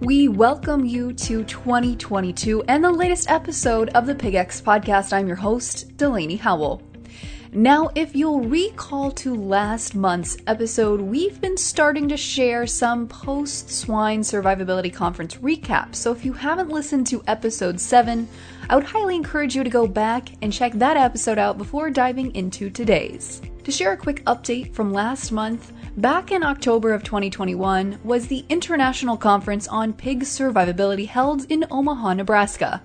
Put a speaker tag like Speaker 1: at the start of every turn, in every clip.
Speaker 1: We welcome you to 2022 and the latest episode of the PigX podcast. I'm your host, Delaney Howell. Now, if you'll recall to last month's episode, we've been starting to share some post swine survivability conference recaps. So if you haven't listened to episode 7, I would highly encourage you to go back and check that episode out before diving into today's. To share a quick update from last month, back in October of 2021 was the International Conference on Pig Survivability held in Omaha, Nebraska.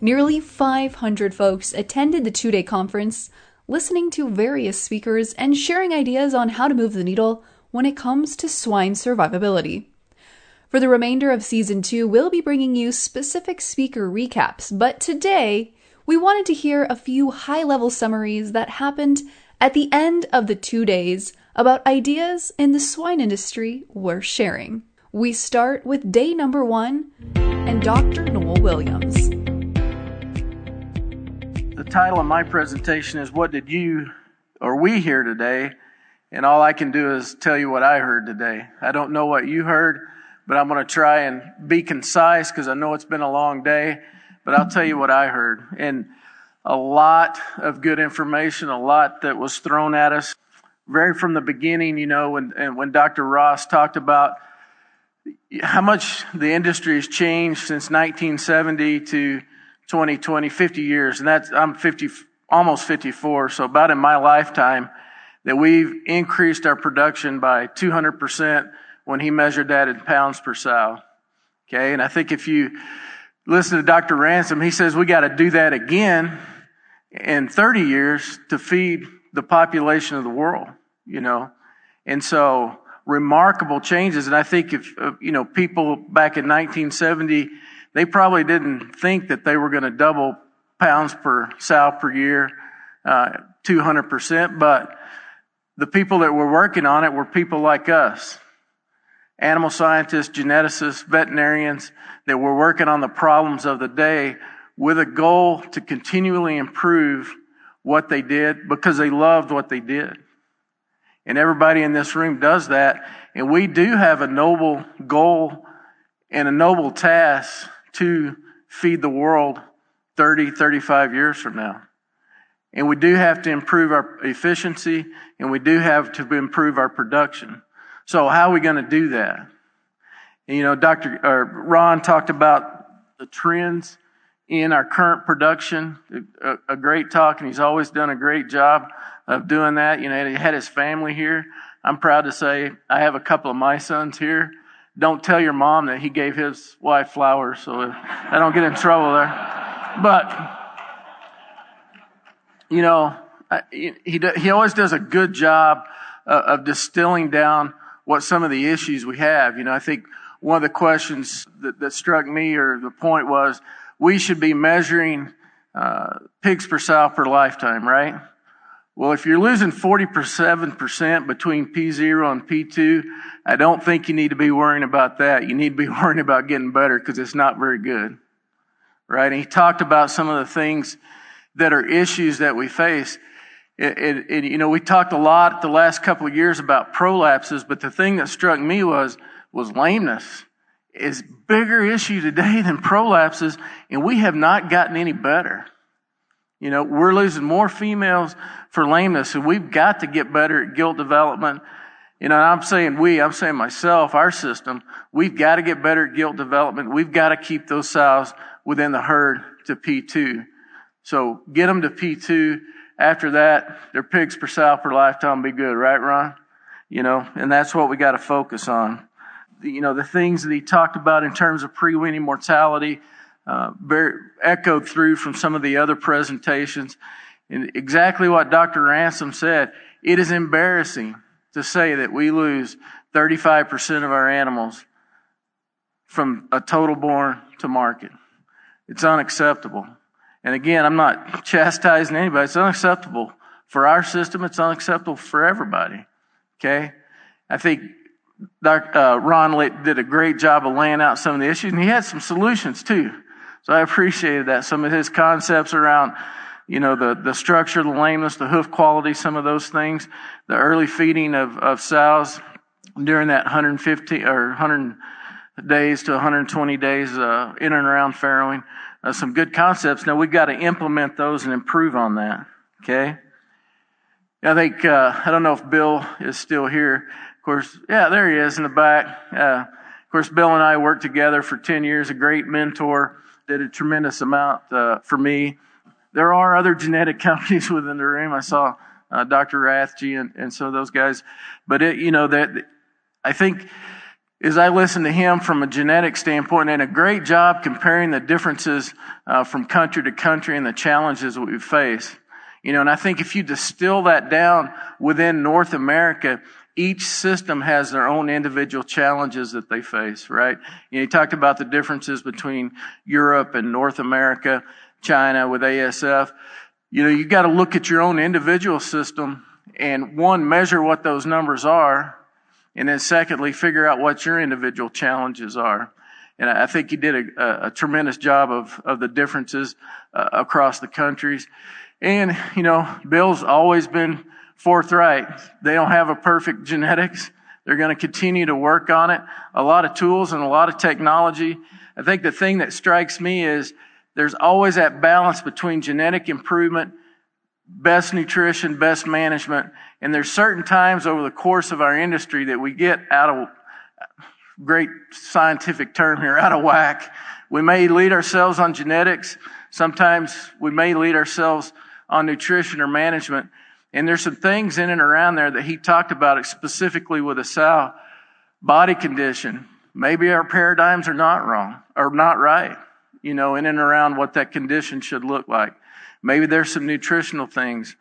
Speaker 1: Nearly 500 folks attended the two day conference listening to various speakers, and sharing ideas on how to move the needle when it comes to swine survivability. For the remainder of season two, we'll be bringing you specific speaker recaps, but today we wanted to hear a few high level summaries that happened at the end of the two days about ideas in the swine industry we're sharing. We start with day number one and Dr. Noel Williams
Speaker 2: the title of my presentation is What Did You or We Hear Today? And all I can do is tell you what I heard today. I don't know what you heard, but I'm going to try and be concise because I know it's been a long day, but I'll tell you what I heard. And a lot of good information, a lot that was thrown at us. Very from the beginning, you know, when, and when Dr. Ross talked about how much the industry has changed since 1970 to 20, 20, 50 years, and that's, I'm 50, almost 54, so about in my lifetime that we've increased our production by 200% when he measured that in pounds per sow. Okay, and I think if you listen to Dr. Ransom, he says we got to do that again in 30 years to feed the population of the world, you know. And so remarkable changes. And I think if, uh, you know, people back in 1970 they probably didn't think that they were going to double pounds per sow per year, uh, 200%, but the people that were working on it were people like us. Animal scientists, geneticists, veterinarians that were working on the problems of the day with a goal to continually improve what they did because they loved what they did. And everybody in this room does that. And we do have a noble goal and a noble task to feed the world 30, 35 years from now. And we do have to improve our efficiency and we do have to improve our production. So how are we going to do that? You know, Dr. Ron talked about the trends in our current production. A, a, great talk, and he's always done a great job of doing that. You know, he had his family here. I'm proud to say I have a couple of my sons here don't tell your mom that he gave his wife flowers so I don't get in trouble there. But, you know, he, he always does a good job uh, of distilling down what some of the issues we have. You know, I think one of the questions that, that struck me or the point was we should be measuring uh, pigs per sow per lifetime, right? Well, if you're losing 47% between P0 and P2, I don't think you need to be worrying about that. You need to be worrying about getting better because it's not very good. Right? And he talked about some of the things that are issues that we face. And, you know, we talked a lot the last couple of years about prolapses, but the thing that struck me was, was lameness is bigger issue today than prolapses, and we have not gotten any better. You know, we're losing more females for lameness, and we've got to get better at gilt development. You know, I'm saying we, I'm saying myself, our system, we've got to get better at gilt development. We've got to keep those sows within the herd to P2. So get them to P2. After that, their pigs per sow per lifetime be good, right, Ron? You know, and that's what we got to focus on. You know, the things that he talked about in terms of pre-weaning mortality, uh, very, echoed through from some of the other presentations. And exactly what Dr. Ransom said. It is embarrassing to say that we lose 35% of our animals from a total born to market. It's unacceptable. And again, I'm not chastising anybody. It's unacceptable for our system. It's unacceptable for everybody. Okay? I think Dr. Uh, Ron did a great job of laying out some of the issues, and he had some solutions too. So I appreciated that. Some of his concepts around, you know, the, the structure, the lameness, the hoof quality, some of those things, the early feeding of, of sows during that 150 or 100, days to 120 days uh, in and around farrowing. Uh, some good concepts. Now we've got to implement those and improve on that. Okay. I think uh, I don't know if Bill is still here. Of course, yeah, there he is in the back. Uh, of course, Bill and I worked together for 10 years. A great mentor. Did a tremendous amount uh, for me. There are other genetic companies within the room. I saw uh, Dr. Rathje and, and so those guys. But it, you know that I think as I listen to him from a genetic standpoint, and a great job comparing the differences uh, from country to country and the challenges that we face. You know, and I think if you distill that down within North America, each system has their own individual challenges that they face, right? You know, he talked about the differences between Europe and North America, China with ASF. You know, you got to look at your own individual system and one, measure what those numbers are and then secondly, figure out what your individual challenges are. And I think you did a, a tremendous job of, of the differences uh, across the countries. And, you know, Bill's always been forthright. They don't have a perfect genetics. They're going to continue to work on it. A lot of tools and a lot of technology. I think the thing that strikes me is there's always that balance between genetic improvement, best nutrition, best management, and there's certain times over the course of our industry that we get out of great scientific term here, out of whack. We may lead ourselves on genetics. Sometimes we may lead ourselves on nutrition or management. And there's some things in and around there that he talked about specifically with a sow body condition. Maybe our paradigms are not wrong or not right, you know, in and around what that condition should look like. Maybe there's some nutritional things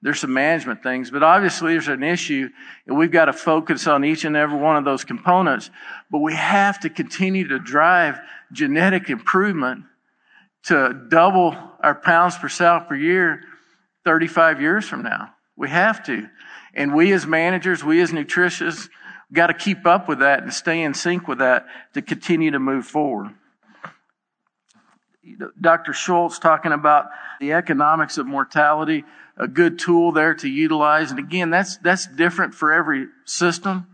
Speaker 2: there's some management things, but obviously there's an issue and we've got to focus on each and every one of those components. But we have to continue to drive genetic improvement to double our pounds per sow per year 35 years from now. We have to. And we as managers, we as nutritionists, got to keep up with that and stay in sync with that to continue to move forward. Dr. Schultz talking about the economics of mortality a good tool there to utilize. And again, that's, that's different for every system.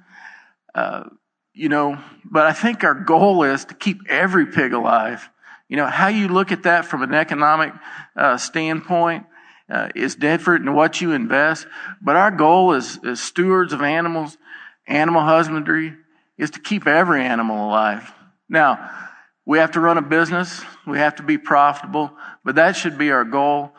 Speaker 2: Uh, you know, but I think our goal is to keep every pig alive. You know, how you look at that from an economic uh, standpoint uh, is different in what you invest. But our goal as, as stewards of animals, animal husbandry, is to keep every animal alive. Now, we have to run a business. We have to be profitable, but that should be our goal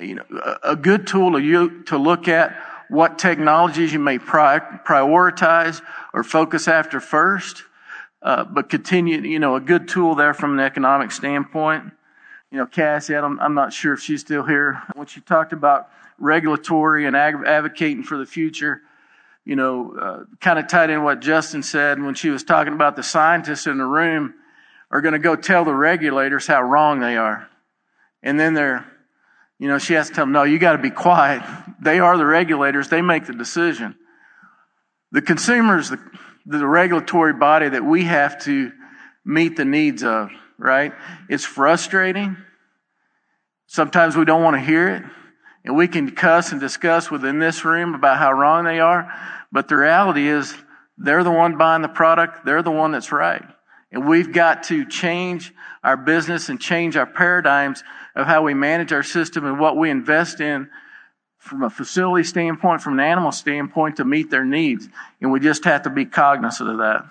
Speaker 2: you know, a good tool to, you, to look at what technologies you may pri- prioritize or focus after first, uh, but continue, you know, a good tool there from an economic standpoint. You know, Cassie, I'm, I'm not sure if she's still here. When she talked about regulatory and ag- advocating for the future, you know, uh, kind of tied in what Justin said when she was talking about the scientists in the room are going to go tell the regulators how wrong they are. And then they're you know, she has to tell them, no, you got to be quiet. They are the regulators. They make the decision. The consumer is the, the regulatory body that we have to meet the needs of, right? It's frustrating. Sometimes we don't want to hear it. And we can cuss and discuss within this room about how wrong they are. But the reality is they're the one buying the product. They're the one that's right. And we've got to change our business and change our paradigms of how we manage our system and what we invest in from a facility standpoint, from an animal standpoint to meet their needs. And we just have to be cognizant of that.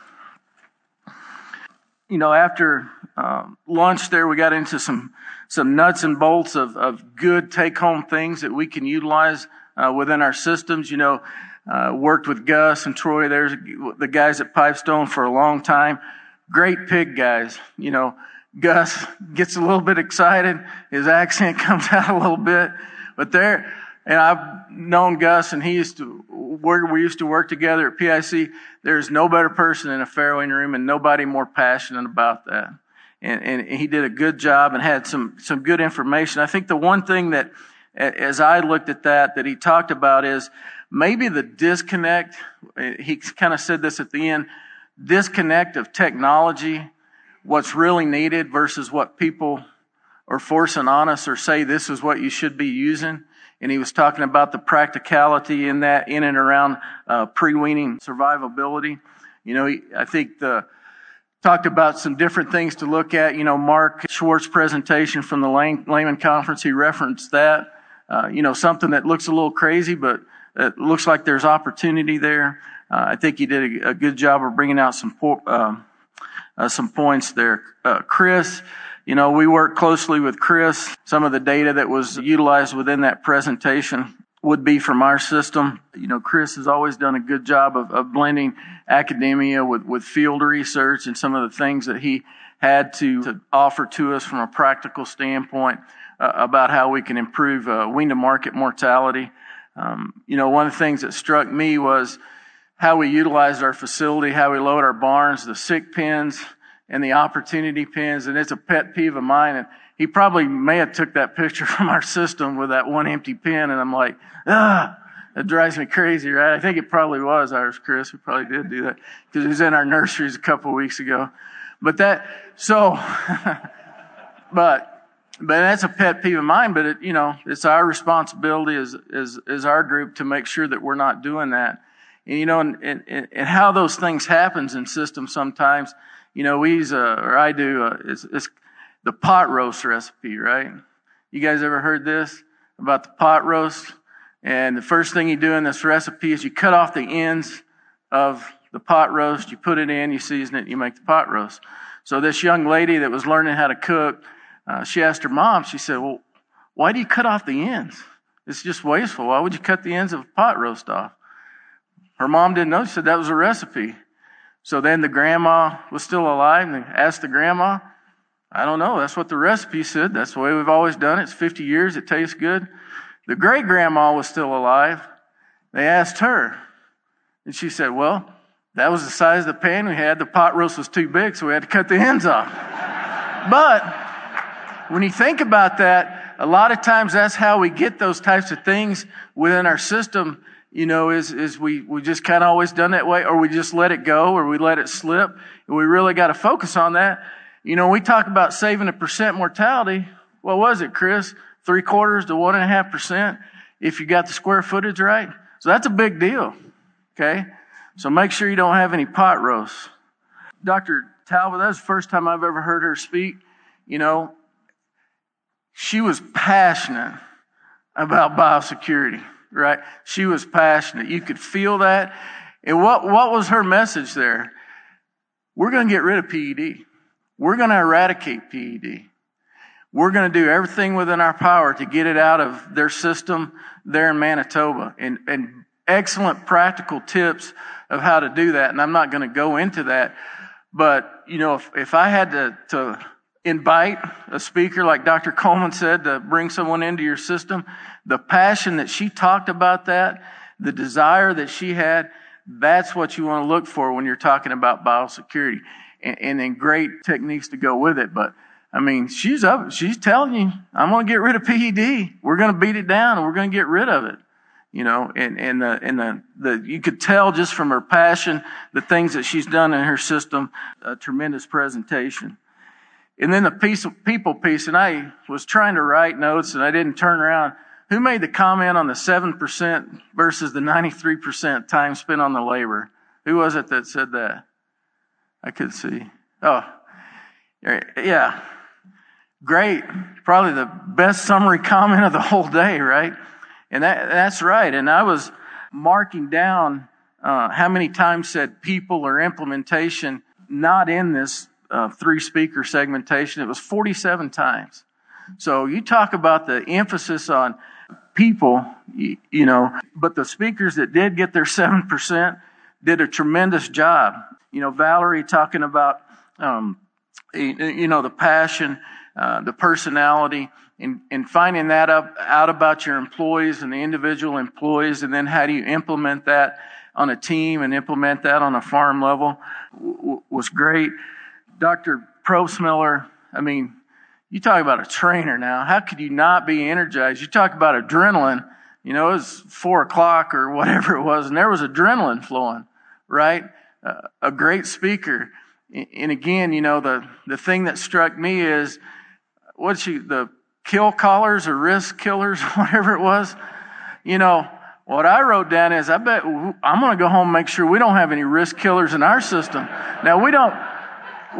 Speaker 2: You know, after um, lunch there, we got into some, some nuts and bolts of, of good take home things that we can utilize uh, within our systems. You know, uh, worked with Gus and Troy. There's the guys at Pipestone for a long time. Great pig guys. You know, Gus gets a little bit excited. His accent comes out a little bit, but there, and I've known Gus and he used to work, we used to work together at PIC. There's no better person in a farrowing room and nobody more passionate about that. And, and he did a good job and had some, some good information. I think the one thing that, as I looked at that, that he talked about is maybe the disconnect. He kind of said this at the end, disconnect of technology what's really needed versus what people are forcing on us or say this is what you should be using. And he was talking about the practicality in that, in and around uh, pre-weaning survivability. You know, I think the talked about some different things to look at. You know, Mark Schwartz presentation from the Leman Conference, he referenced that. Uh, you know, something that looks a little crazy, but it looks like there's opportunity there. Uh, I think he did a, a, good job of bringing out some po- um, uh, some points there. Uh, Chris, you know, we work closely with Chris. Some of the data that was utilized within that presentation would be from our system. You know, Chris has always done a good job of, of blending academia with, with field research and some of the things that he had to, to offer to us from a practical standpoint uh, about how we can improve uh, wean to market mortality. Um, you know, one of the things that struck me was how we utilized our facility, how we load our barns, the sick pens and the opportunity pens, and it's a pet peeve of mine. And he probably may have took that picture from our system with that one empty pen, and I'm like, ah, it drives me crazy, right? I think it probably was ours, Chris. We probably did do that because it was in our nurseries a couple of weeks ago. But that, so, but, but that's a pet peeve of mine. But it, you know, it's our responsibility as as as our group to make sure that we're not doing that. And you know, and and, and how those things happens in systems sometimes. You know, we uh, or I do, uh, it's, it's the pot roast recipe, right? You guys ever heard this about the pot roast? And the first thing you do in this recipe is you cut off the ends of the pot roast, you put it in, you season it, you make the pot roast. So this young lady that was learning how to cook, uh, she asked her mom, she said, well, why do you cut off the ends? It's just wasteful. Why would you cut the ends of a pot roast off? Her mom didn't know. She said that was a recipe. So then the grandma was still alive and they asked the grandma, I don't know. That's what the recipe said. That's the way we've always done it. It's 50 years. It tastes good. The great grandma was still alive. They asked her, and she said, Well, that was the size of the pan we had. The pot roast was too big, so we had to cut the ends off. but when you think about that, a lot of times that's how we get those types of things within our system, you know, is, is we, we just kind of always done that way, or we just let it go, or we let it slip. And we really got to focus on that you know, we talk about saving a percent mortality. What was it, Chris? Three quarters to one and a half percent if you got the square footage right. So that's a big deal. Okay. So make sure you don't have any pot roasts. Dr. Talbot, that's the first time I've ever heard her speak. You know, she was passionate about biosecurity, right? She was passionate. You could feel that. And what, what was her message there? We're going to get rid of PED. We're going to eradicate PED. We're going to do everything within our power to get it out of their system there in Manitoba. And, and excellent practical tips of how to do that. And I'm not going to go into that. But, you know, if, if I had to, to invite a speaker like Dr. Coleman said to bring someone into your system, the passion that she talked about that, the desire that she had, that's what you want to look for when you're talking about biosecurity and, and then great techniques to go with it. But I mean, she's up, she's telling you, I'm going to get rid of PED. We're going to beat it down and we're going to get rid of it. You know, and, and the, and the, the, you could tell just from her passion, the things that she's done in her system, a tremendous presentation. And then the piece of people piece, and I was trying to write notes and I didn't turn around. Who made the comment on the 7% versus the 93% time spent on the labor? Who was it that said that? I could see. Oh, yeah. Great. Probably the best summary comment of the whole day, right? And that, that's right. And I was marking down uh, how many times said people or implementation not in this uh, three speaker segmentation. It was 47 times. So you talk about the emphasis on people, you, you know, but the speakers that did get their 7% did a tremendous job you know, Valerie talking about, um, you know, the passion, uh, the personality, and, and finding that up, out about your employees and the individual employees, and then how do you implement that on a team and implement that on a farm level w- was great. Dr. Prosmiller, I mean, you talk about a trainer now. How could you not be energized? You talk about adrenaline. You know, it was four o'clock or whatever it was, and there was adrenaline flowing, right? A great speaker. And again, you know, the, the thing that struck me is what she, the kill callers or risk killers, whatever it was. You know, what I wrote down is I bet I'm going to go home and make sure we don't have any risk killers in our system. Now we don't,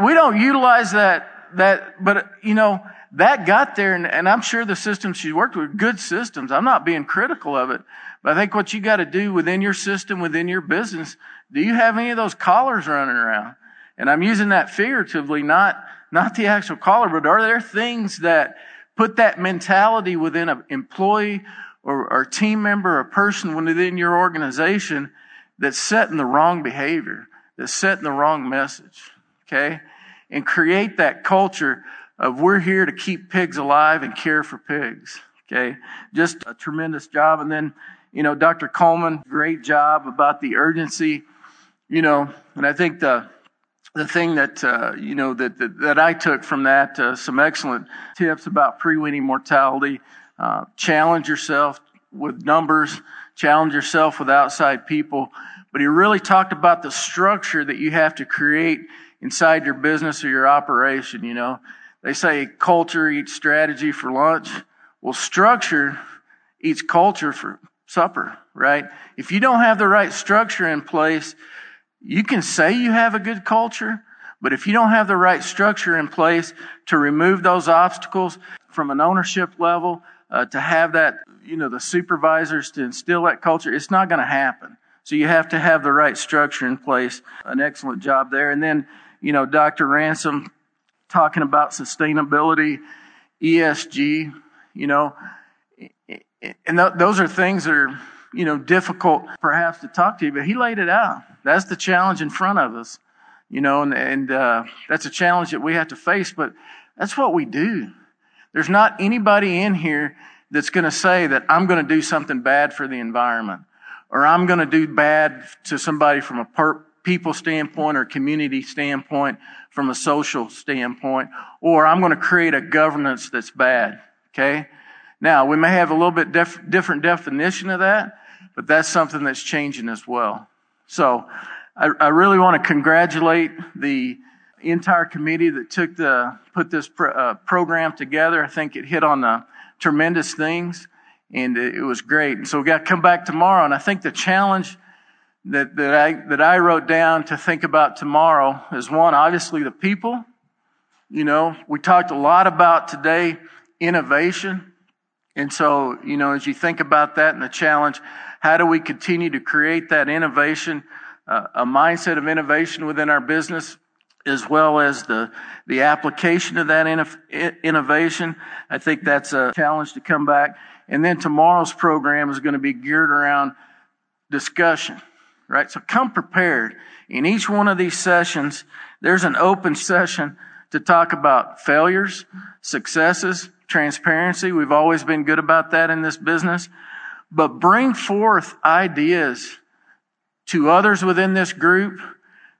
Speaker 2: we don't utilize that, that, but you know, that got there and, and I'm sure the systems she worked with, good systems. I'm not being critical of it, but I think what you got to do within your system, within your business, do you have any of those collars running around? And I'm using that figuratively, not, not the actual collar, but are there things that put that mentality within an employee or, or team member or person within your organization that's setting the wrong behavior, that's setting the wrong message? Okay? And create that culture of we're here to keep pigs alive and care for pigs. Okay? Just a tremendous job. And then, you know, Dr. Coleman, great job about the urgency, you know, and I think the, the thing that, uh, you know, that, that, that, I took from that, uh, some excellent tips about pre-weaning mortality, uh, challenge yourself with numbers, challenge yourself with outside people. But he really talked about the structure that you have to create inside your business or your operation, you know. They say culture eats strategy for lunch. Well, structure eats culture for supper, right? If you don't have the right structure in place, you can say you have a good culture, but if you don't have the right structure in place to remove those obstacles from an ownership level, uh, to have that, you know, the supervisors to instill that culture, it's not going to happen. So you have to have the right structure in place. An excellent job there. And then, you know, Dr. Ransom talking about sustainability, ESG, you know, and th- those are things that are, you know, difficult perhaps to talk to you, but he laid it out. That's the challenge in front of us, you know, and, and uh, that's a challenge that we have to face, but that's what we do. There's not anybody in here that's going to say that I'm going to do something bad for the environment or I'm going to do bad to somebody from a per- people standpoint or community standpoint, from a social standpoint, or I'm going to create a governance that's bad. Okay? Now, we may have a little bit def- different definition of that, but that's something that's changing as well. So, I, I really want to congratulate the entire committee that took the put this pr- uh, program together. I think it hit on the tremendous things, and it, it was great. And so we got to come back tomorrow. And I think the challenge that, that I that I wrote down to think about tomorrow is one, obviously the people. You know, we talked a lot about today innovation. And so, you know, as you think about that and the challenge, how do we continue to create that innovation, uh, a mindset of innovation within our business? as well as the, the application of that innovation. I think that's a challenge to come back. And then tomorrow's program is going to be geared around discussion, right? So come prepared. In each one of these sessions, there's an open session to talk about failures, successes, transparency. We've always been good about that in this business. But bring forth ideas to others within this group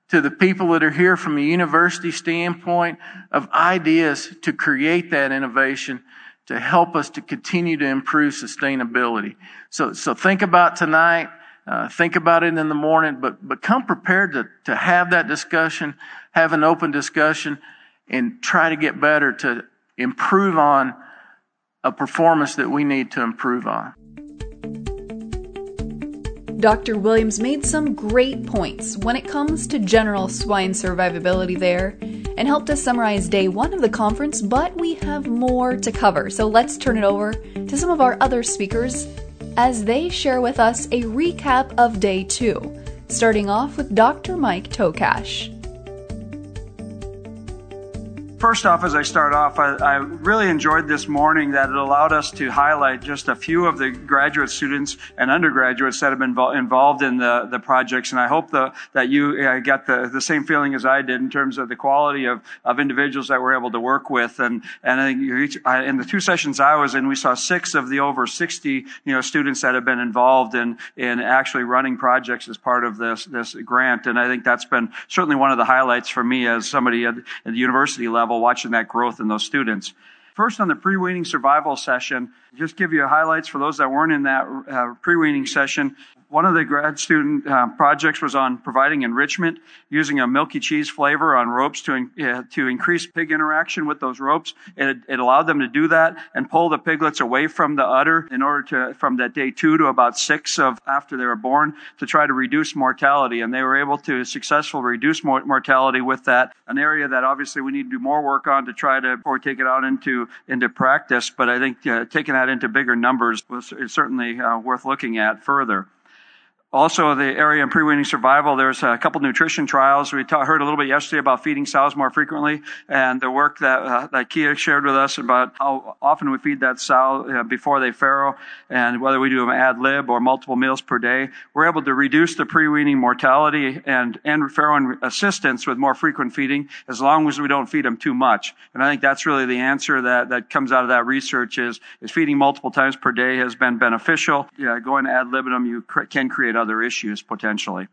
Speaker 2: to the people that are here from a university standpoint of ideas to create that innovation to help us to continue to improve sustainability. So, so think about tonight. Uh, think about it in the morning, but, but come prepared to, to have that discussion, have an open discussion, and try to get better to improve on a performance that we need to improve on.
Speaker 1: Dr. Williams made some great points when it comes to general swine survivability there and helped us summarize day one of the conference, but we have more to cover. So let's turn it over to some of our other speakers as they share with us a recap of day two, starting off with Dr. Mike Tokach.
Speaker 3: First off, as I start off, I, I, really enjoyed this morning that it allowed us to highlight just a few of the graduate students and undergraduates that have been involved in the, the projects. And I hope the, that you uh, got the, the same feeling as I did in terms of the quality of, of individuals that we're able to work with. And, and I think each, I, in the two sessions I was in, we saw six of the over 60, you know, students that have been involved in, in actually running projects as part of this, this grant. And I think that's been certainly one of the highlights for me as somebody at, at the university level level, watching that growth in those students. First, on the pre-weaning survival session, just give you highlights for those that weren't in that uh, pre-weaning session. One of the grad student uh, projects was on providing enrichment using a milky cheese flavor on ropes to, uh, to increase pig interaction with those ropes. It, it allowed them to do that and pull the piglets away from the udder in order to, from that day two to about six of after they were born to try to reduce mortality. And they were able to successfully reduce mortality with that, an area that obviously we need to do more work on to try to, we take it out into, into practice. But I think uh, taking that into bigger numbers was, is certainly uh, worth looking at further. Also, the area of pre-weaning survival, there's a couple nutrition trials. We ta- heard a little bit yesterday about feeding sows more frequently, and the work that uh, that Kia shared with us about how often we feed that sow uh, before they farrow, and whether we do them ad lib or multiple meals per day. We're able to reduce the pre-weaning mortality and and farrowing assistance with more frequent feeding, as long as we don't feed them too much. And I think that's really the answer that that comes out of that research is is feeding multiple times per day has been beneficial. Yeah, going ad libitum, you cr- can create other issues potentially.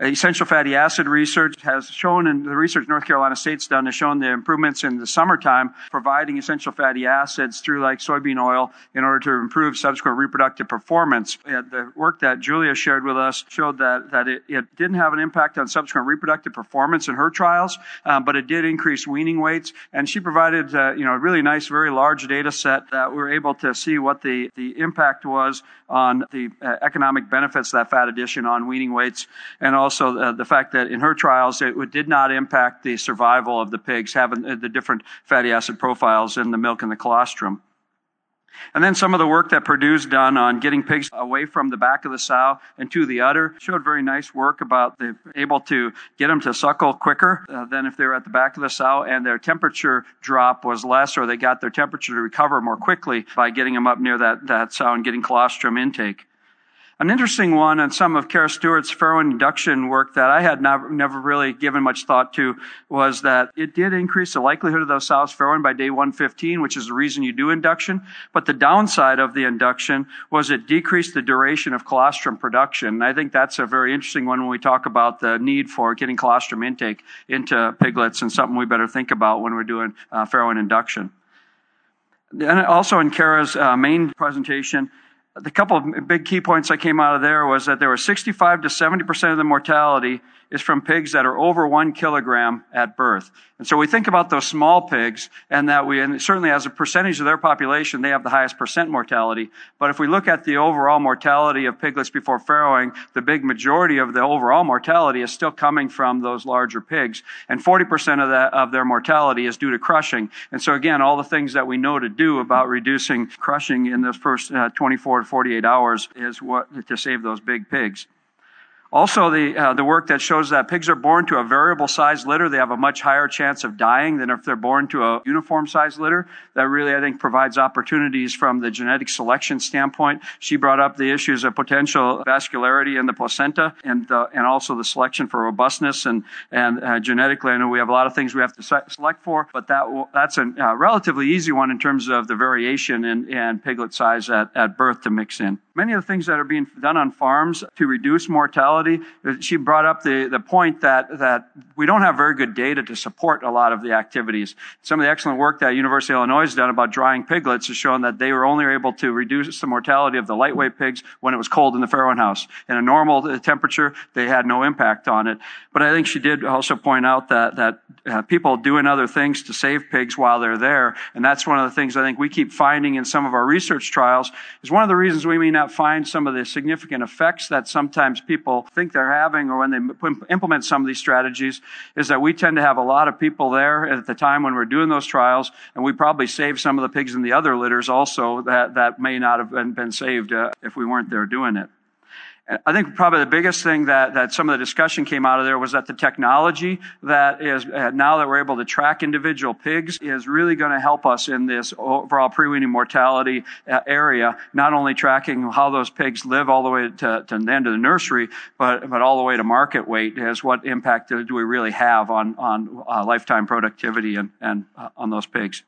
Speaker 3: Essential fatty acid research has shown, and the research North Carolina State's done has shown the improvements in the summertime providing essential fatty acids through like soybean oil in order to improve subsequent reproductive performance. The work that Julia shared with us showed that, that it, it didn't have an impact on subsequent reproductive performance in her trials, um, but it did increase weaning weights. And she provided, uh, you know, a really nice, very large data set that we were able to see what the, the impact was on the uh, economic benefits that fat addition on weaning weights and also also uh, the fact that in her trials it did not impact the survival of the pigs having uh, the different fatty acid profiles in the milk and the colostrum. And then some of the work that Purdue's done on getting pigs away from the back of the sow and to the udder showed very nice work about the able to get them to suckle quicker uh, than if they were at the back of the sow, and their temperature drop was less, or they got their temperature to recover more quickly by getting them up near that, that sow and getting colostrum intake. An interesting one and some of Kara Stewart's farrowing induction work that I had never, never really given much thought to was that it did increase the likelihood of those sows farrowing by day 115, which is the reason you do induction. But the downside of the induction was it decreased the duration of colostrum production. And I think that's a very interesting one when we talk about the need for getting colostrum intake into piglets and something we better think about when we're doing uh, induction. And also in Kara's uh, main presentation, the couple of big key points that came out of there was that there was 65 to 70% of the mortality is from pigs that are over one kilogram at birth. And so we think about those small pigs and that we, and certainly as a percentage of their population, they have the highest percent mortality. But if we look at the overall mortality of piglets before farrowing, the big majority of the overall mortality is still coming from those larger pigs. And 40% of that, of their mortality is due to crushing. And so again, all the things that we know to do about reducing crushing in those first uh, 24 to 48 hours is what, to save those big pigs. Also, the, uh, the work that shows that pigs are born to a variable size litter. They have a much higher chance of dying than if they're born to a uniform size litter. That really, I think, provides opportunities from the genetic selection standpoint. She brought up the issues of potential vascularity in the placenta and, uh, and also the selection for robustness and, and uh, genetically. I know we have a lot of things we have to select for, but that that's a uh, relatively easy one in terms of the variation in, in piglet size at, at birth to mix in. Many of the things that are being done on farms to reduce mortality, she brought up the, the point that, that we don't have very good data to support a lot of the activities. Some of the excellent work that University of Illinois has done about drying piglets has shown that they were only able to reduce the mortality of the lightweight pigs when it was cold in the farrowing house. In a normal temperature, they had no impact on it. But I think she did also point out that, that uh, people doing other things to save pigs while they're there. And that's one of the things I think we keep finding in some of our research trials is one of the reasons we may not find some of the significant effects that sometimes people think they're having or when they implement some of these strategies is that we tend to have a lot of people there at the time when we're doing those trials and we probably save some of the pigs in the other litters also that, that may not have been, been saved uh, if we weren't there doing it. I think probably the biggest thing that, that some of the discussion came out of there was that the technology that is uh, now that we're able to track individual pigs is really going to help us in this overall pre-weaning mortality uh, area, not only tracking how those pigs live all the way to, to the end of the nursery, but, but all the way to market weight is what impact do we really have on, on uh, lifetime productivity and, and uh, on those pigs.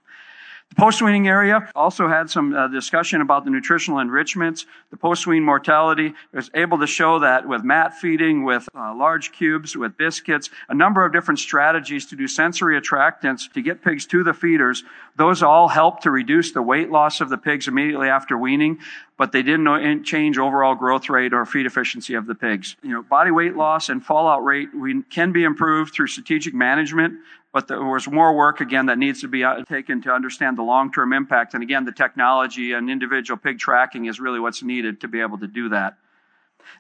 Speaker 3: The post-weaning area also had some uh, discussion about the nutritional enrichments. The post-wean mortality was able to show that with mat feeding, with uh, large cubes, with biscuits, a number of different strategies to do sensory attractants to get pigs to the feeders. Those all help to reduce the weight loss of the pigs immediately after weaning. but they didn't change overall growth rate or feed efficiency of the pigs. You know, body weight loss and fallout rate we can be improved through strategic management, but there was more work again that needs to be uh, taken to understand the long-term impact. And again, the technology and individual pig tracking is really what's needed to be able to do that.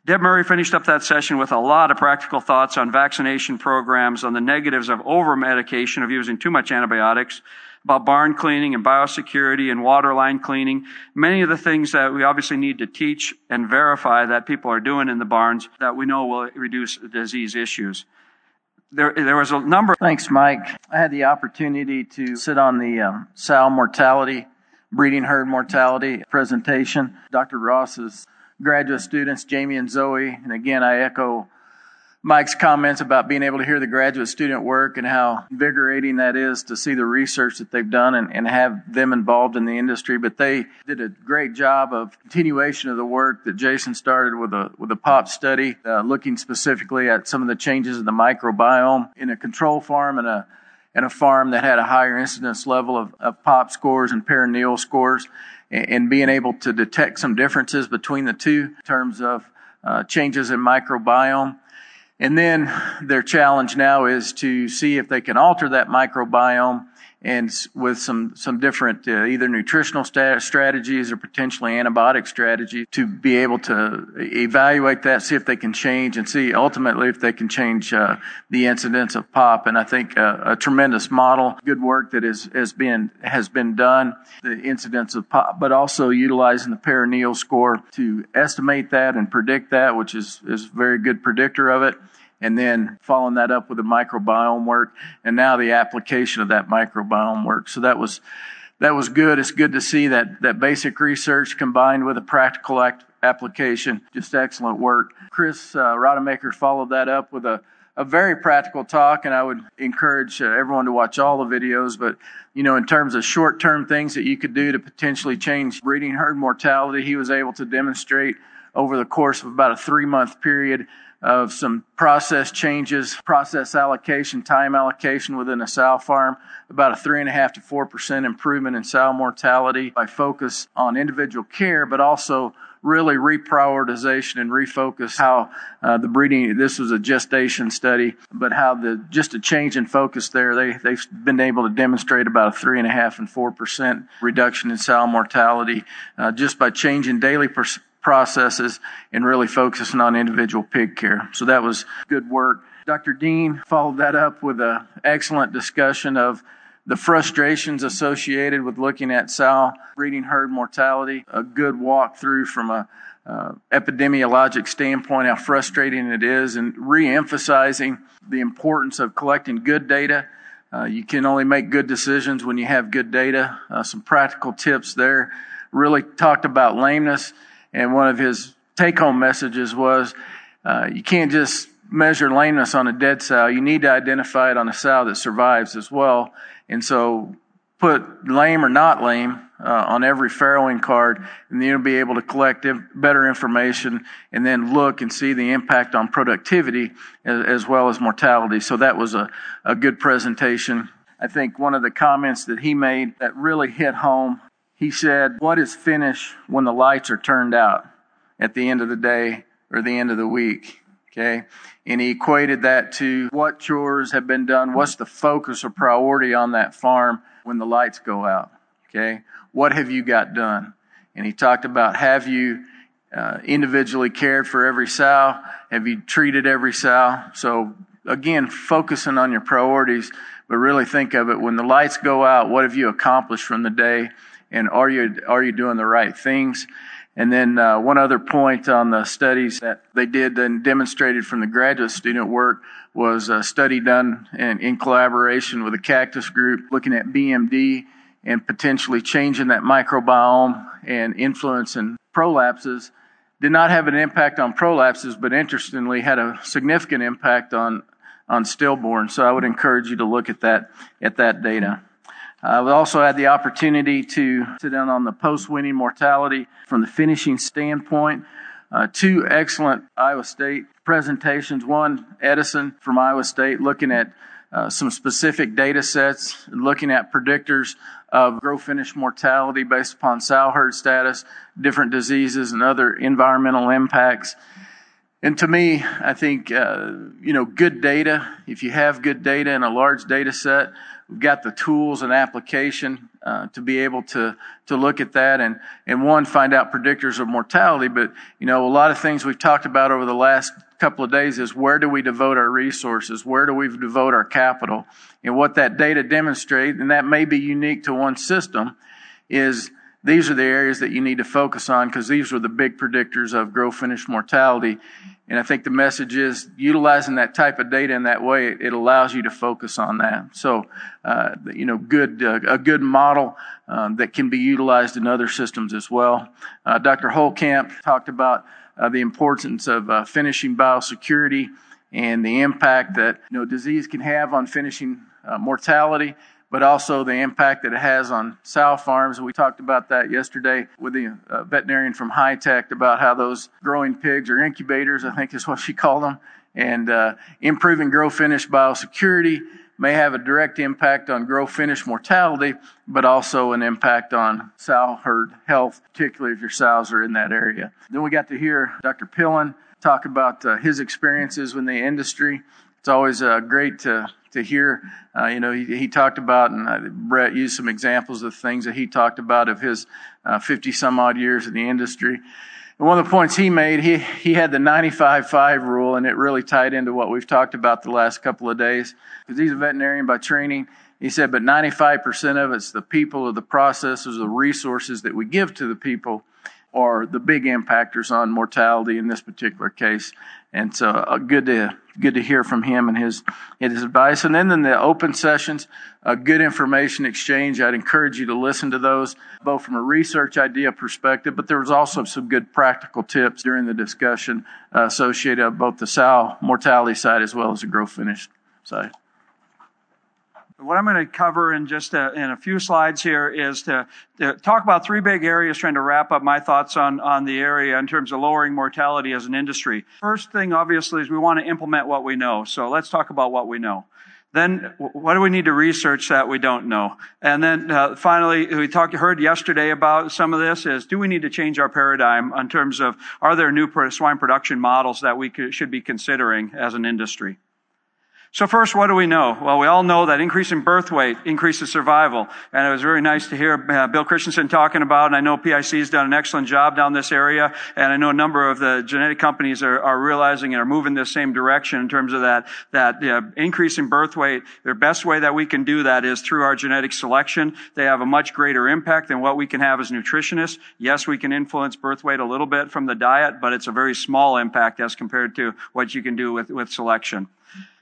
Speaker 3: Deb Murray finished up that session with a lot of practical thoughts on vaccination programs, on the negatives of over medication, of using too much antibiotics, about barn cleaning and biosecurity and water line cleaning. Many of the things that we obviously need to teach and verify that people are doing in the barns that we know will reduce disease issues. There, there was a number.
Speaker 2: Thanks, Mike. I had the opportunity to sit on the um, sow mortality, breeding herd mortality presentation. Dr. Ross's graduate students, Jamie and Zoe. And again, I echo Mike's comments about being able to hear the graduate student work and how invigorating that is to see the research that they've done and, and have them involved in the industry. But they did a great job of continuation of the work that Jason started with a with a POP study, uh, looking specifically at some of the changes in the microbiome in a control farm and a and a farm that had a higher incidence level of, of POP scores and perineal scores and being able to detect some differences between the two in terms of uh, changes in microbiome. And then their challenge now is to see if they can alter that microbiome and with some some different uh, either nutritional strategies or potentially antibiotic strategies to be able to evaluate that, see if they can change, and see ultimately if they can change uh, the incidence of POP. And I think uh, a tremendous model, good work that is has been has been done, the incidence of POP, but also utilizing the perineal score to estimate that and predict that, which is is a very good predictor of it and then following that up with the microbiome work, and now the application of that microbiome work. So that was that was good. It's good to see that that basic research combined with a practical act, application. Just excellent work. Chris uh, Rademacher followed that up with a a very practical talk, and I would encourage uh, everyone to watch all the videos. But you know, in terms of short-term things that you could do to potentially change breeding herd mortality, he was able to demonstrate over the course of about a three-month period of some process changes, process allocation, time allocation within a sow farm, about a three and a half to four percent improvement in sow mortality by focus on individual care, but also really reprioritization and refocus how uh, the breeding this was a gestation study but how the just a change in focus there they they've been able to demonstrate about a three and a half and four percent reduction in sow mortality uh, just by changing daily pers- processes and really focusing on individual pig care. So that was good work. Dr. Dean followed that up with an excellent discussion of the frustrations associated with looking at sow breeding herd mortality, a good walkthrough from a uh, epidemiologic standpoint, how frustrating it is, and re-emphasizing the importance of collecting good data. Uh, you can only make good decisions when you have good data. Uh, some practical tips there. Really talked about lameness and one of his take home messages was uh, you can't just measure lameness on a dead sow. You need to identify it on a sow that survives as well. And so put lame or not lame uh, on every farrowing card, and then you'll be able to collect better information and then look and see the impact on productivity as, as well as mortality. So that was a, a good presentation. I think one of the comments that he made that really hit home he said, What is finished when the lights are turned out at the end of the day or the end of the week? Okay. And he equated that to what chores have been done. What's the focus or priority on that farm when the lights go out? Okay. What have you got done? And he talked about have you uh, individually cared for every sow? Have you treated every sow? So again, focusing on your priorities, but really think of it when the lights go out, what have you accomplished from the day? And are you are you doing the right things? And then uh, one other point on the studies that they did and demonstrated from the graduate student work was a study done in, in collaboration with a cactus group looking at BMD and potentially changing that microbiome and influencing prolapses. Did not have an impact on prolapses, but interestingly had a significant impact on on stillborn. So I would encourage you to look at that at that data. Uh, we also had the opportunity to sit down on the post-weaning mortality from the finishing standpoint. Uh, two excellent Iowa State presentations. One, Edison from Iowa State, looking at uh, some specific data sets, looking at predictors of grow finish mortality based upon sow herd status, different diseases, and other environmental impacts. And to me, I think, uh, you know, good data, if you have good data in a large data set, we've got the tools and application uh, to be able to, to look at that and, and one, find out predictors of mortality. But, you know, a lot of things we've talked about over the last couple of days is where do we devote our resources? Where do we devote our capital? And what that data demonstrates, and that may be unique to one system, is these are the areas that you need to focus on because these are the big predictors of grow finish mortality. And I think the message is utilizing that type of data in that way, it allows you to focus on that. So, uh, you know, good, uh, a good model um, that can be utilized in other systems as well. Uh, Dr. Holtkamp talked about uh, the importance of uh, finishing biosecurity and the impact that, you know, disease can have on finishing uh, mortality but also the impact that it has on sow farms. We talked about that yesterday with the uh, veterinarian from Hi-Tech about how those growing pigs or incubators, I think is what she called them, and uh, improving grow finish biosecurity may have a direct impact on grow finish mortality, but also an impact on sow herd health, particularly if your sows are in that area. Then we got to hear Dr. Pillen talk about uh, his experiences in the industry. It's always uh, great to to hear. Uh, you know, he, he, talked about, and uh, Brett used some examples of things that he talked about of his 50 uh, some odd years in the industry. And one of the points he made, he, he had the 95-5 rule, and it really tied into what we've talked about the last couple of days. Because he's a veterinarian by training. He said, but 95% of it's the people, or the processes, the resources that we give to the people are the big impactors on mortality in this particular case. And so uh, good to good to hear from him and his and his advice. And then in the open sessions, a good information exchange. I'd encourage you to listen to those, both from a research idea perspective, but there was also some good practical tips during the discussion uh, associated with both the sow mortality side as well as the grow finish side.
Speaker 3: What I'm going to cover in just a, in a few slides here is to, to, talk about three big areas, trying to wrap up my thoughts on, on the area in terms of lowering mortality as an industry. First thing, obviously, is we want to implement what we know. So let's talk about what we know. Then, what do we need to research that we don't know? And then, uh, finally, we talked, heard yesterday about some of this is, do we need to change our paradigm in terms of, are there new swine production models that we should be considering as an industry? So first, what do we know? Well, we all know that increasing birth weight increases survival. And it was very nice to hear uh, Bill Christensen talking about, and I know PIC has done an excellent job down this area, and I know a number of the genetic companies are, are realizing and are moving this same direction in terms of that, that uh, increase in birth weight. The best way that we can do that is through our genetic selection. They have a much greater impact than what we can have as nutritionists. Yes, we can influence birth weight a little bit from the diet, but it's a very small impact as compared to what you can do with, with selection.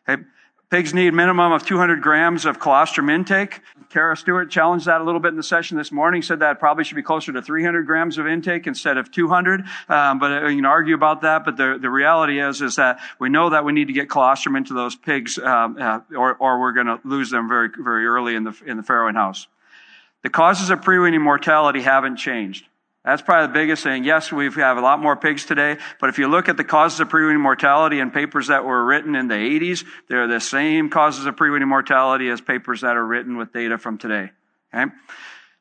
Speaker 3: Okay. Pigs need minimum of 200 grams of colostrum intake. Kara Stewart challenged that a little bit in the session this morning, said that probably should be closer to 300 grams of intake instead of 200. Um, but uh, you can argue about that. But the, the reality is, is that we know that we need to get colostrum into those pigs, um, uh, or, or we're going to lose them very, very early in the, in the farrowing house. The causes of pre-weaning mortality haven't changed. That's probably the biggest thing. Yes, we have a lot more pigs today, but if you look at the causes of pre-weaning mortality in papers that were written in the 80s, they're the same causes of pre-weaning mortality as papers that are written with data from today. Okay?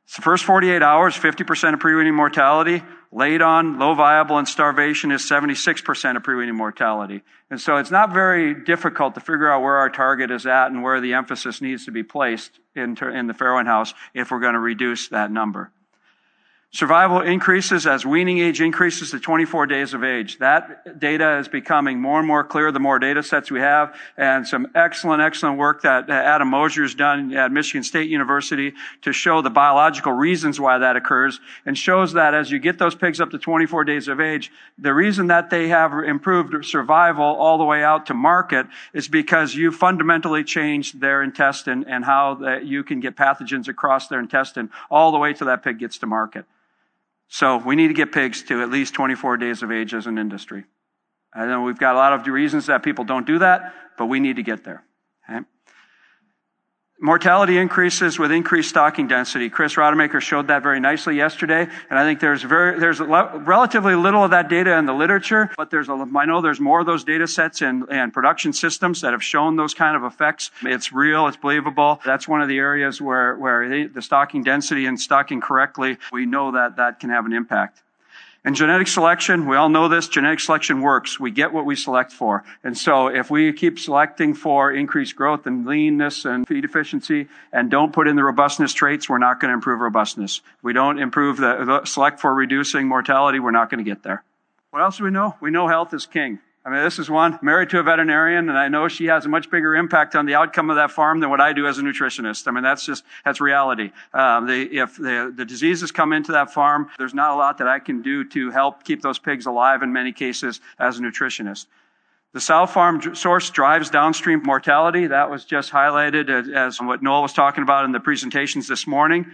Speaker 3: It's the first 48 hours, 50% of pre-weaning mortality. Late on, low viable, and starvation is 76% of pre-weaning mortality. And so it's not very difficult to figure out where our target is at and where the emphasis needs to be placed in, in the farrowing house if we're going to reduce that number. Survival increases as weaning age increases to 24 days of age. That data is becoming more and more clear the more data sets we have and some excellent, excellent work that Adam Moeser has done at Michigan State University to show the biological reasons why that occurs and shows that as you get those pigs up to 24 days of age, the reason that they have improved survival all the way out to market is because you fundamentally changed their intestine and how that you can get pathogens across their intestine all the way till that pig gets to market. So we need to get pigs to at least 24 days of age as an industry. I know we've got a lot of reasons that people don't do that, but we need to get there. Okay? Mortality increases with increased stocking density. Chris Rademacher showed that very nicely yesterday, and I think there's very there's relatively little of that data in the literature, but there's a, I know there's more of those data sets and, and production systems that have shown those kind of effects. It's real, it's believable. That's one of the areas where where the stocking density and stocking correctly, we know that that can have an impact. And genetic selection, we all know this, genetic selection works. We get what we select for. And so if we keep selecting for increased growth and leanness and feed efficiency and don't put in the robustness traits, we're not going to improve robustness. We don't improve the, select for reducing mortality, we're not going to get there. What else do we know? We know health is king. I mean, this is one married to a veterinarian, and I know she has a much bigger impact on the outcome of that farm than what I do as a nutritionist. I mean, that's just that's reality. Um, if the, the diseases come into that farm, there's not a lot that I can do to help keep those pigs alive. In many cases, as a nutritionist. The sow farm source drives downstream mortality. That was just highlighted as what Noel was talking about in the presentations this morning.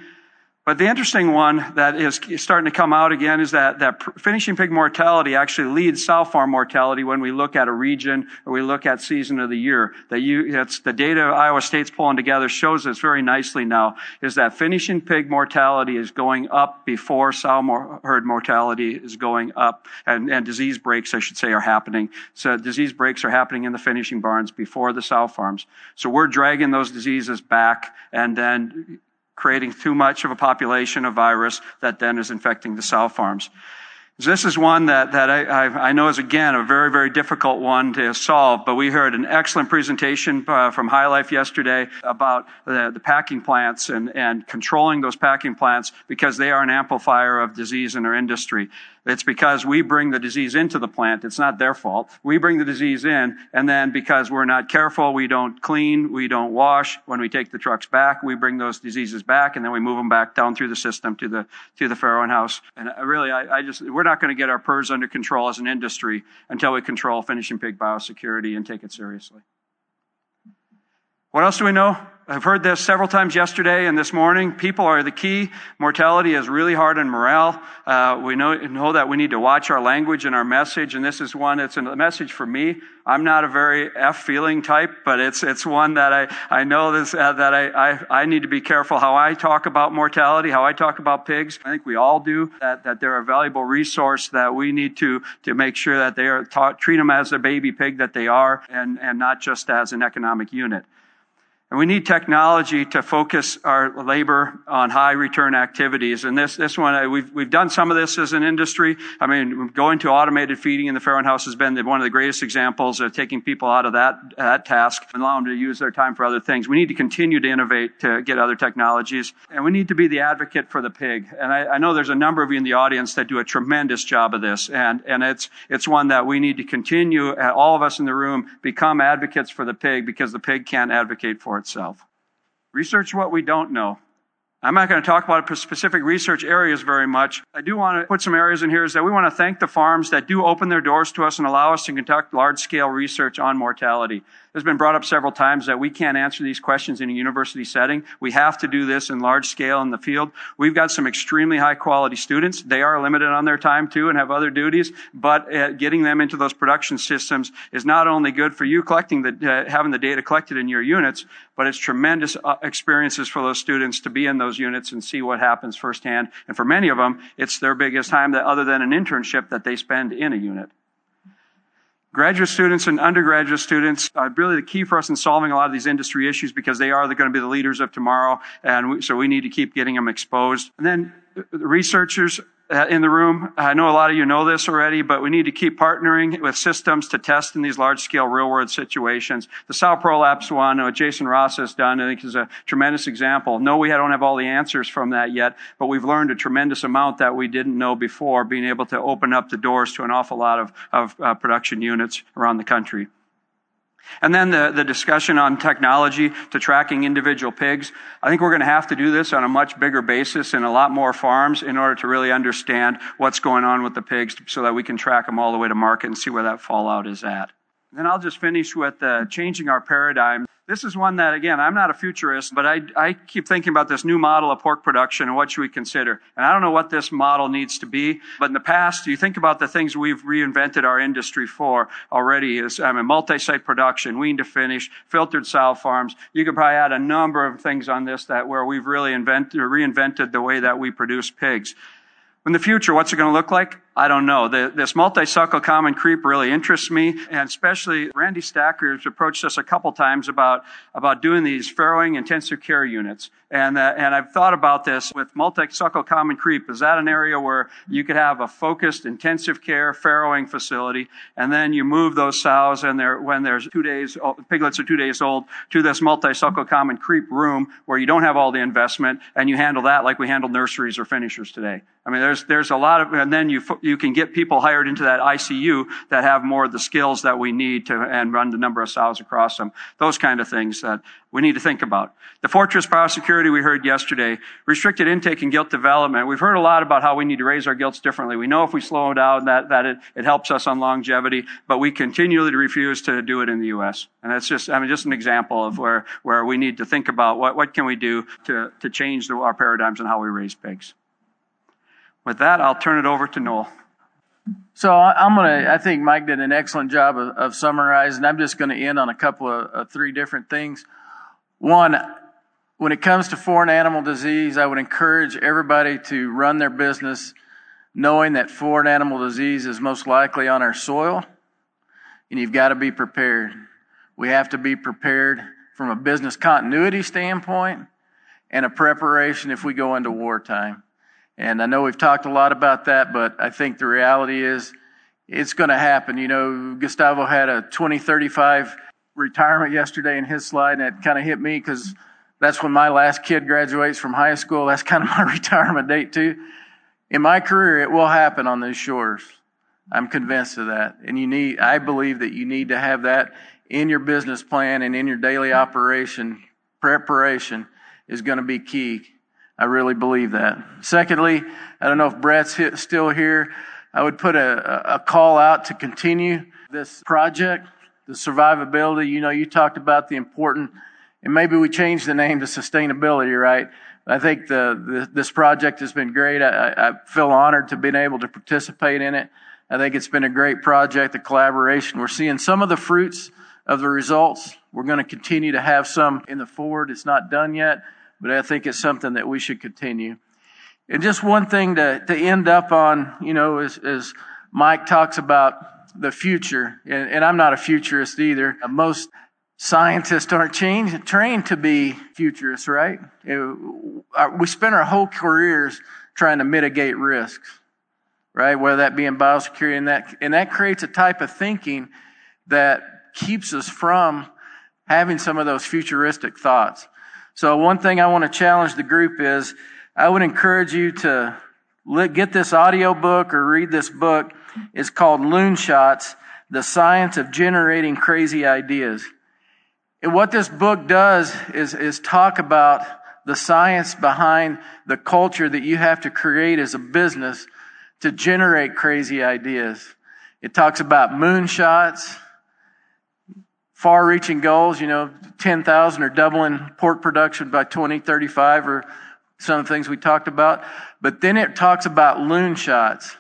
Speaker 3: But the interesting one that is starting to come out again is that, that finishing pig mortality actually leads sow farm mortality when we look at a region or we look at season of the year. That you, that's the data Iowa State's pulling together shows this very nicely now, is that finishing pig mortality is going up before sow herd mortality is going up and, and disease breaks, I should say, are happening. So disease breaks are happening in the finishing barns before the sow farms. So we're dragging those diseases back and then creating too much of a population of virus that then is infecting the sow farms. This is one that, that I, I, know is again a very, very difficult one to solve, but we heard an excellent presentation uh, from HyLife yesterday about the, the packing plants and, and controlling those packing plants because they are an amplifier of disease in our industry. It's because we bring the disease into the plant. It's not their fault. We bring the disease in, and then because we're not careful, we don't clean, we don't wash. When we take the trucks back, we bring those diseases back, and then we move them back down through the system to the to the farrowing house. And uh, really, I, I just we're not going to get our PRRS under control as an industry until we control finishing pig biosecurity and take it seriously. What else do we know? I've heard this several times yesterday and this morning. People are the key. Mortality is really hard on morale. Uh, we know, know that we need to watch our language and our message, and this is one. It's a message for me. I'm not a very F feeling type, but it's it's one that I I know this uh, that I, I I need to be careful how I talk about mortality, how I talk about pigs. I think we all do that that they're a valuable resource that we need to to make sure that they are taught treat them as a baby pig that they are, and and not just as an economic unit. And we need technology to focus our labor on high return activities. And this, this one, we've, we've done some of this as an industry. I mean, going to automated feeding in the farrowing house has been one of the greatest examples of taking people out of that, that task and allowing them to use their time for other things. We need to continue to innovate to get other technologies. And we need to be the advocate for the pig. And I, I know there's a number of you in the audience that do a tremendous job of this. And, and it's, it's one that we need to continue, uh, all of us in the room, become advocates for the pig because the pig can't advocate for itself. Research what we don't know. I'm not going to talk about specific research areas very much. I do want to put some areas in here is that we want to thank the farms that do open their doors to us and allow us to conduct large scale research on mortality. It's been brought up several times that we can't answer these questions in a university setting. We have to do this in large scale in the field. We've got some extremely high quality students. They are limited on their time too and have other duties, but uh, getting them into those production systems is not only good for you collecting the, uh, having the data collected in your units, but it's tremendous uh, experiences for those students to be in those units and see what happens firsthand. And for many of them, it's their biggest time that other than an internship that they spend in a unit. Graduate students and undergraduate students are really the key for us in solving a lot of these industry issues because they are going to be the leaders of tomorrow. And we, so we need to keep getting them exposed. And then uh, the researchers uh, in the room. I know a lot of you know this already, but we need to keep partnering with systems to test in these large scale real world situations. The Sow Prolapse one, what Jason Ross has done, I think is a tremendous example. No, we don't have all the answers from that yet, but we've learned a tremendous amount that we didn't know before, being able to open up the doors to an awful lot of, of uh, production units around the country. And then the, the discussion on technology to tracking individual pigs. I think we're going to have to do this on a much bigger basis in a lot more farms in order to really understand what's going on with the pigs so that we can track them all the way to market and see where that fallout is at. Then I'll just finish with uh, changing our paradigm. This is one that, again, I'm not a futurist, but I, I keep thinking about this new model of pork production and what should we consider. And I don't know what this model needs to be, but in the past, you think about the things we've reinvented our industry for already is, I mean, multi-site production, wean to finish, filtered sow farms. You could probably add a number of things on this that where we've really invented, reinvented the way that we produce pigs. In the future, what's it going to look like? I don't know. The, this multi-suckle common creep really interests me, and especially Randy Stacker has approached us a couple times about about doing these farrowing intensive care units. And uh, and I've thought about this with multi-suckle common creep. Is that an area where you could have a focused intensive care farrowing facility, and then you move those sows and they're when there's two days piglets are two days old to this multi-suckle common creep room where you don't have all the investment, and you handle that like we handle nurseries or finishers today. I mean, there's there's a lot of, and then you you can get people hired into that ICU that have more of the skills that we need to and run the number of sows across them. Those kind of things that we need to think about. The fortress biosecurity we heard yesterday, restricted intake and gilt development. We've heard a lot about how we need to raise our gilts differently. We know if we slow down that, that it, it helps us on longevity, but we continually refuse to do it in the U.S. And that's just, I mean, just an example of where, where we need to think about what, what can we do to, to change the, our paradigms and how we raise pigs. With that, I'll turn it over to Noel.
Speaker 2: So I'm gonna. I think Mike did an excellent job of, of summarizing. I'm just going to end on a couple of three different things. One, when it comes to foreign animal disease, I would encourage everybody to run their business knowing that foreign animal disease is most likely on our soil, and you've got to be prepared. We have to be prepared from a business continuity standpoint and a preparation if we go into wartime. And I know we've talked a lot about that, but I think the reality is it's going to happen. You know, Gustavo had a 2035 retirement yesterday in his slide, and it kind of hit me because that's when my last kid graduates from high school. That's kind of my retirement date, too. In my career, it will happen on these shores. I'm convinced of that. And you need, I believe that you need to have that in your business plan and in your daily operation. Preparation is going to be key. I really believe that. Secondly, I don't know if Brett's still here. I would put a, a call out to continue this project, the survivability. You know, you talked about the important, and maybe we change the name to sustainability, right? I think the, the this project has been great. I, I feel honored to been able to participate in it. I think it's been a great project, the collaboration. We're seeing some of the fruits of the results. We're going to continue to have some in the forward. It's not done yet but I think it's something that we should continue. And just one thing to, to end up on, you know, as, as Mike talks about the future, and, and I'm not a futurist either. Most scientists aren't change, trained to be futurists, right? Uh, we spend our whole careers trying to mitigate risks, right? Whether that be in biosecurity and that, and that creates a type of thinking that keeps us from having some of those futuristic thoughts. So one thing I want to challenge the group is I would encourage you to get this audio book or read this book. It's called Loonshots, The Science of Generating Crazy Ideas. And what this book does is, is talk about the science behind the culture that you have to create as a business to generate crazy ideas. It talks about moonshots, far reaching goals, you know, 10,000 or doubling pork production by 2035 or some of the things we talked about. But then it talks about loon shots.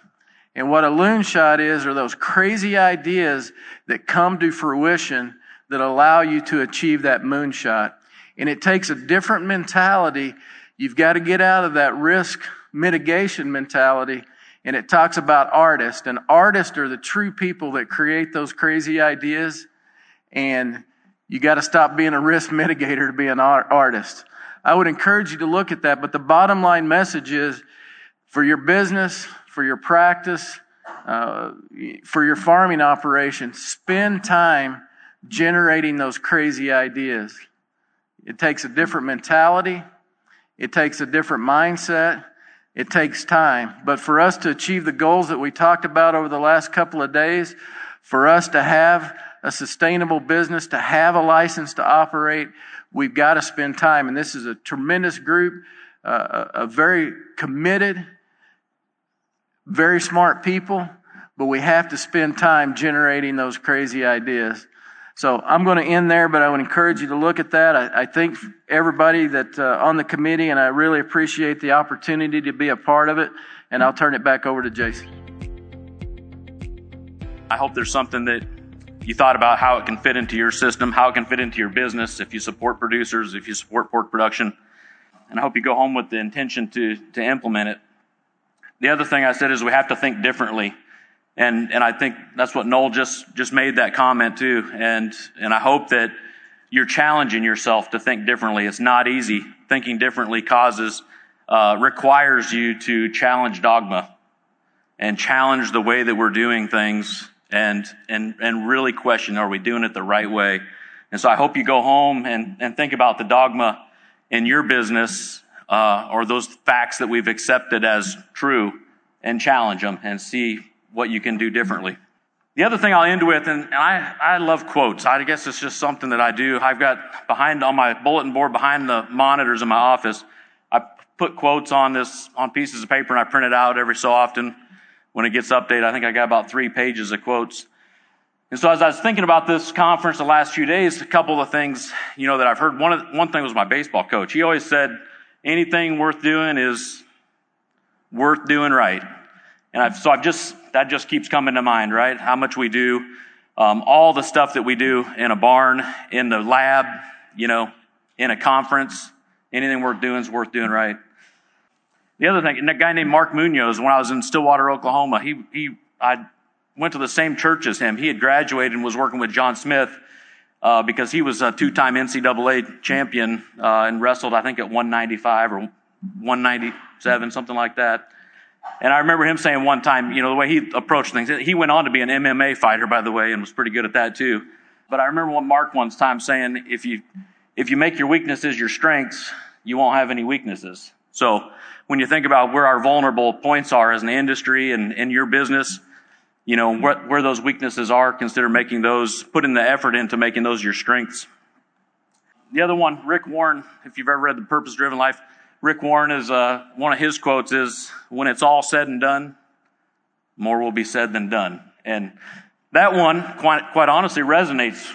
Speaker 2: And what a loon shot is are those crazy ideas that come to fruition that allow you to achieve that moonshot. And it takes a different mentality. You've got to get out of that risk mitigation mentality. And it talks about artists. And artists are the true people that create those crazy ideas and you got to stop being a risk mitigator to be an artist. I would encourage you to look at that, but the bottom line message is for your business, for your practice, uh, for your farming operation, spend time generating those crazy ideas. It takes a different mentality. It takes a different mindset. It takes time. But for us to achieve the goals that we talked about over the last couple of days, for us to have a sustainable business, to have a license to operate, we've got to spend time. And this is a tremendous group, uh, a very committed, very smart people. but we have to spend time generating those crazy ideas. So I'm going to end there, but I would encourage you to look at that. I, I think everybody that uh, on the committee, and I really appreciate the opportunity to be a part of it. And I'll turn it back over to Jason.
Speaker 4: I hope there's something that you thought about how it can fit into your system, how it can fit into your business, if you support producers, if you support pork production. And I hope you go home with the intention to, to implement it. The other thing I said is we have to think differently. And, and I think that's what Noel just, just made that comment too. And, and I hope that you're challenging yourself to think differently. It's not easy. Thinking differently causes, uh, requires you to challenge dogma and challenge the way that we're doing things and, and, and really question, are we doing it the right way? And so I hope you go home and, and think about the dogma in your business, uh, or those facts that we've accepted as true and challenge them and see what you can do differently. The other thing I'll end with, and, and I, I love quotes. I guess it's just something that I do. I've got behind on my bulletin board behind the monitors in my office, I put quotes on this, on pieces of paper and I print it out every so often when it gets updated. I think I got about three pages of quotes. And so as I was thinking about this conference the last few days, a couple of things, you know, that I've heard. One, of, one thing was my baseball coach. He always said, anything worth doing is worth doing right. And I've, so I've just, that just keeps coming to mind, right? How much we do, um, all the stuff that we do in a barn, in the lab, you know, in a conference, anything worth doing is worth doing right. The other thing, a guy named Mark Munoz, when I was in Stillwater, Oklahoma, he, he, I went to the same church as him. He had graduated and was working with John Smith, uh, because he was a two-time NCAA champion, uh, and wrestled, I think, at 195 or 197, something like that. And I remember him saying one time, you know, the way he approached things, he went on to be an MMA fighter, by the way, and was pretty good at that too. But I remember one Mark once time saying, if you, if you make your weaknesses your strengths, you won't have any weaknesses. So when you think about where our vulnerable points are as an industry and in your business, you know, where, where those weaknesses are, consider making those, putting the effort into making those your strengths. The other one, Rick Warren, if you've ever read The Purpose Driven Life, Rick Warren is, uh, one of his quotes is, when it's all said and done, more will be said than done. And that one, quite, quite honestly, resonates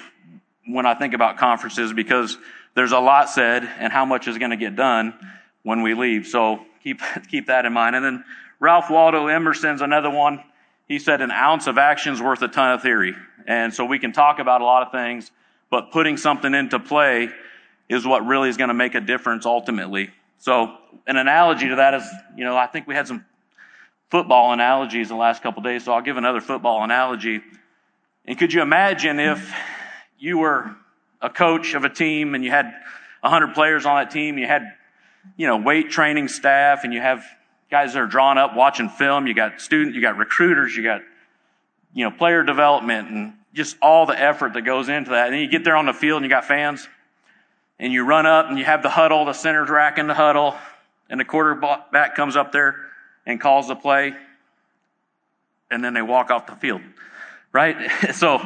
Speaker 4: when I think about conferences because there's a lot said and how much is going to get done when we leave. So keep, keep that in mind. And then Ralph Waldo Emerson's another one. He said an ounce of action is worth a ton of theory. And so we can talk about a lot of things, but putting something into play is what really is going to make a difference ultimately. So an analogy to that is, you know, I think we had some football analogies the last couple days, so I'll give another football analogy. And could you imagine if you were a coach of a team and you had 100 players on that team, you had, you know, weight training staff and you have guys that are drawn up watching film, you got students, you got recruiters, you got, you know, player development and just all the effort that goes into that. And then you get there on the field and you got fans and you run up and you have the huddle, the center's rack in the huddle, and the quarterback comes up there and calls the play, and then they walk off the field. Right? So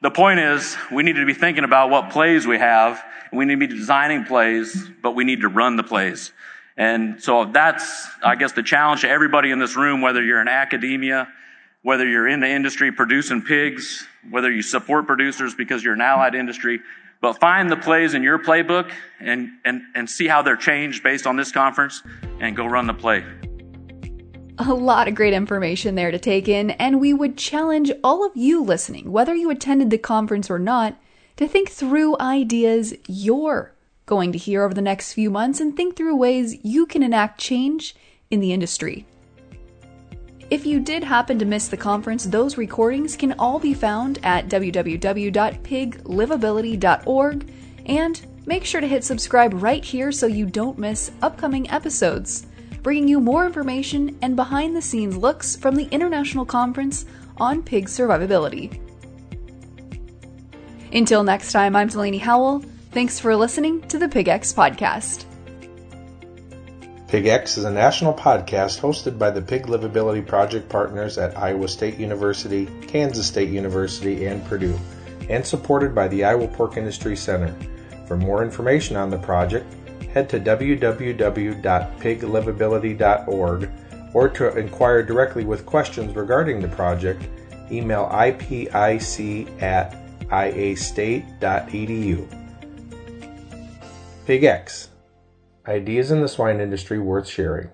Speaker 4: the point is, we need to be thinking about what plays we have. We need to be designing plays, but we need to run the plays. And so that's, I guess, the challenge to everybody in this room, whether you're in academia, whether you're in the industry producing pigs, whether you support producers because you're an allied industry, but find the plays in your playbook and, and, and see how they're changed based on this conference and go run the play.
Speaker 1: A lot of great information there to take in, and we would challenge all of you listening, whether you attended the conference or not, to think through ideas you're going to hear over the next few months and think through ways you can enact change in the industry. If you did happen to miss the conference, those recordings can all be found at www.piglivability.org and make sure to hit subscribe right here so you don't miss upcoming episodes, bringing you more information and behind the scenes looks from the International Conference on Pig Survivability. Until next time, I'm Delaney Howell. Thanks for listening to the PigX Podcast.
Speaker 5: PigX is a national podcast hosted by the Pig Livability Project partners at Iowa State University, Kansas State University, and Purdue, and supported by the Iowa Pork Industry Center. For more information on the project, head to www.piglivability.org or to inquire directly with questions regarding the project, email ipic at iastate.edu. Pig X Ideas in the swine industry worth sharing.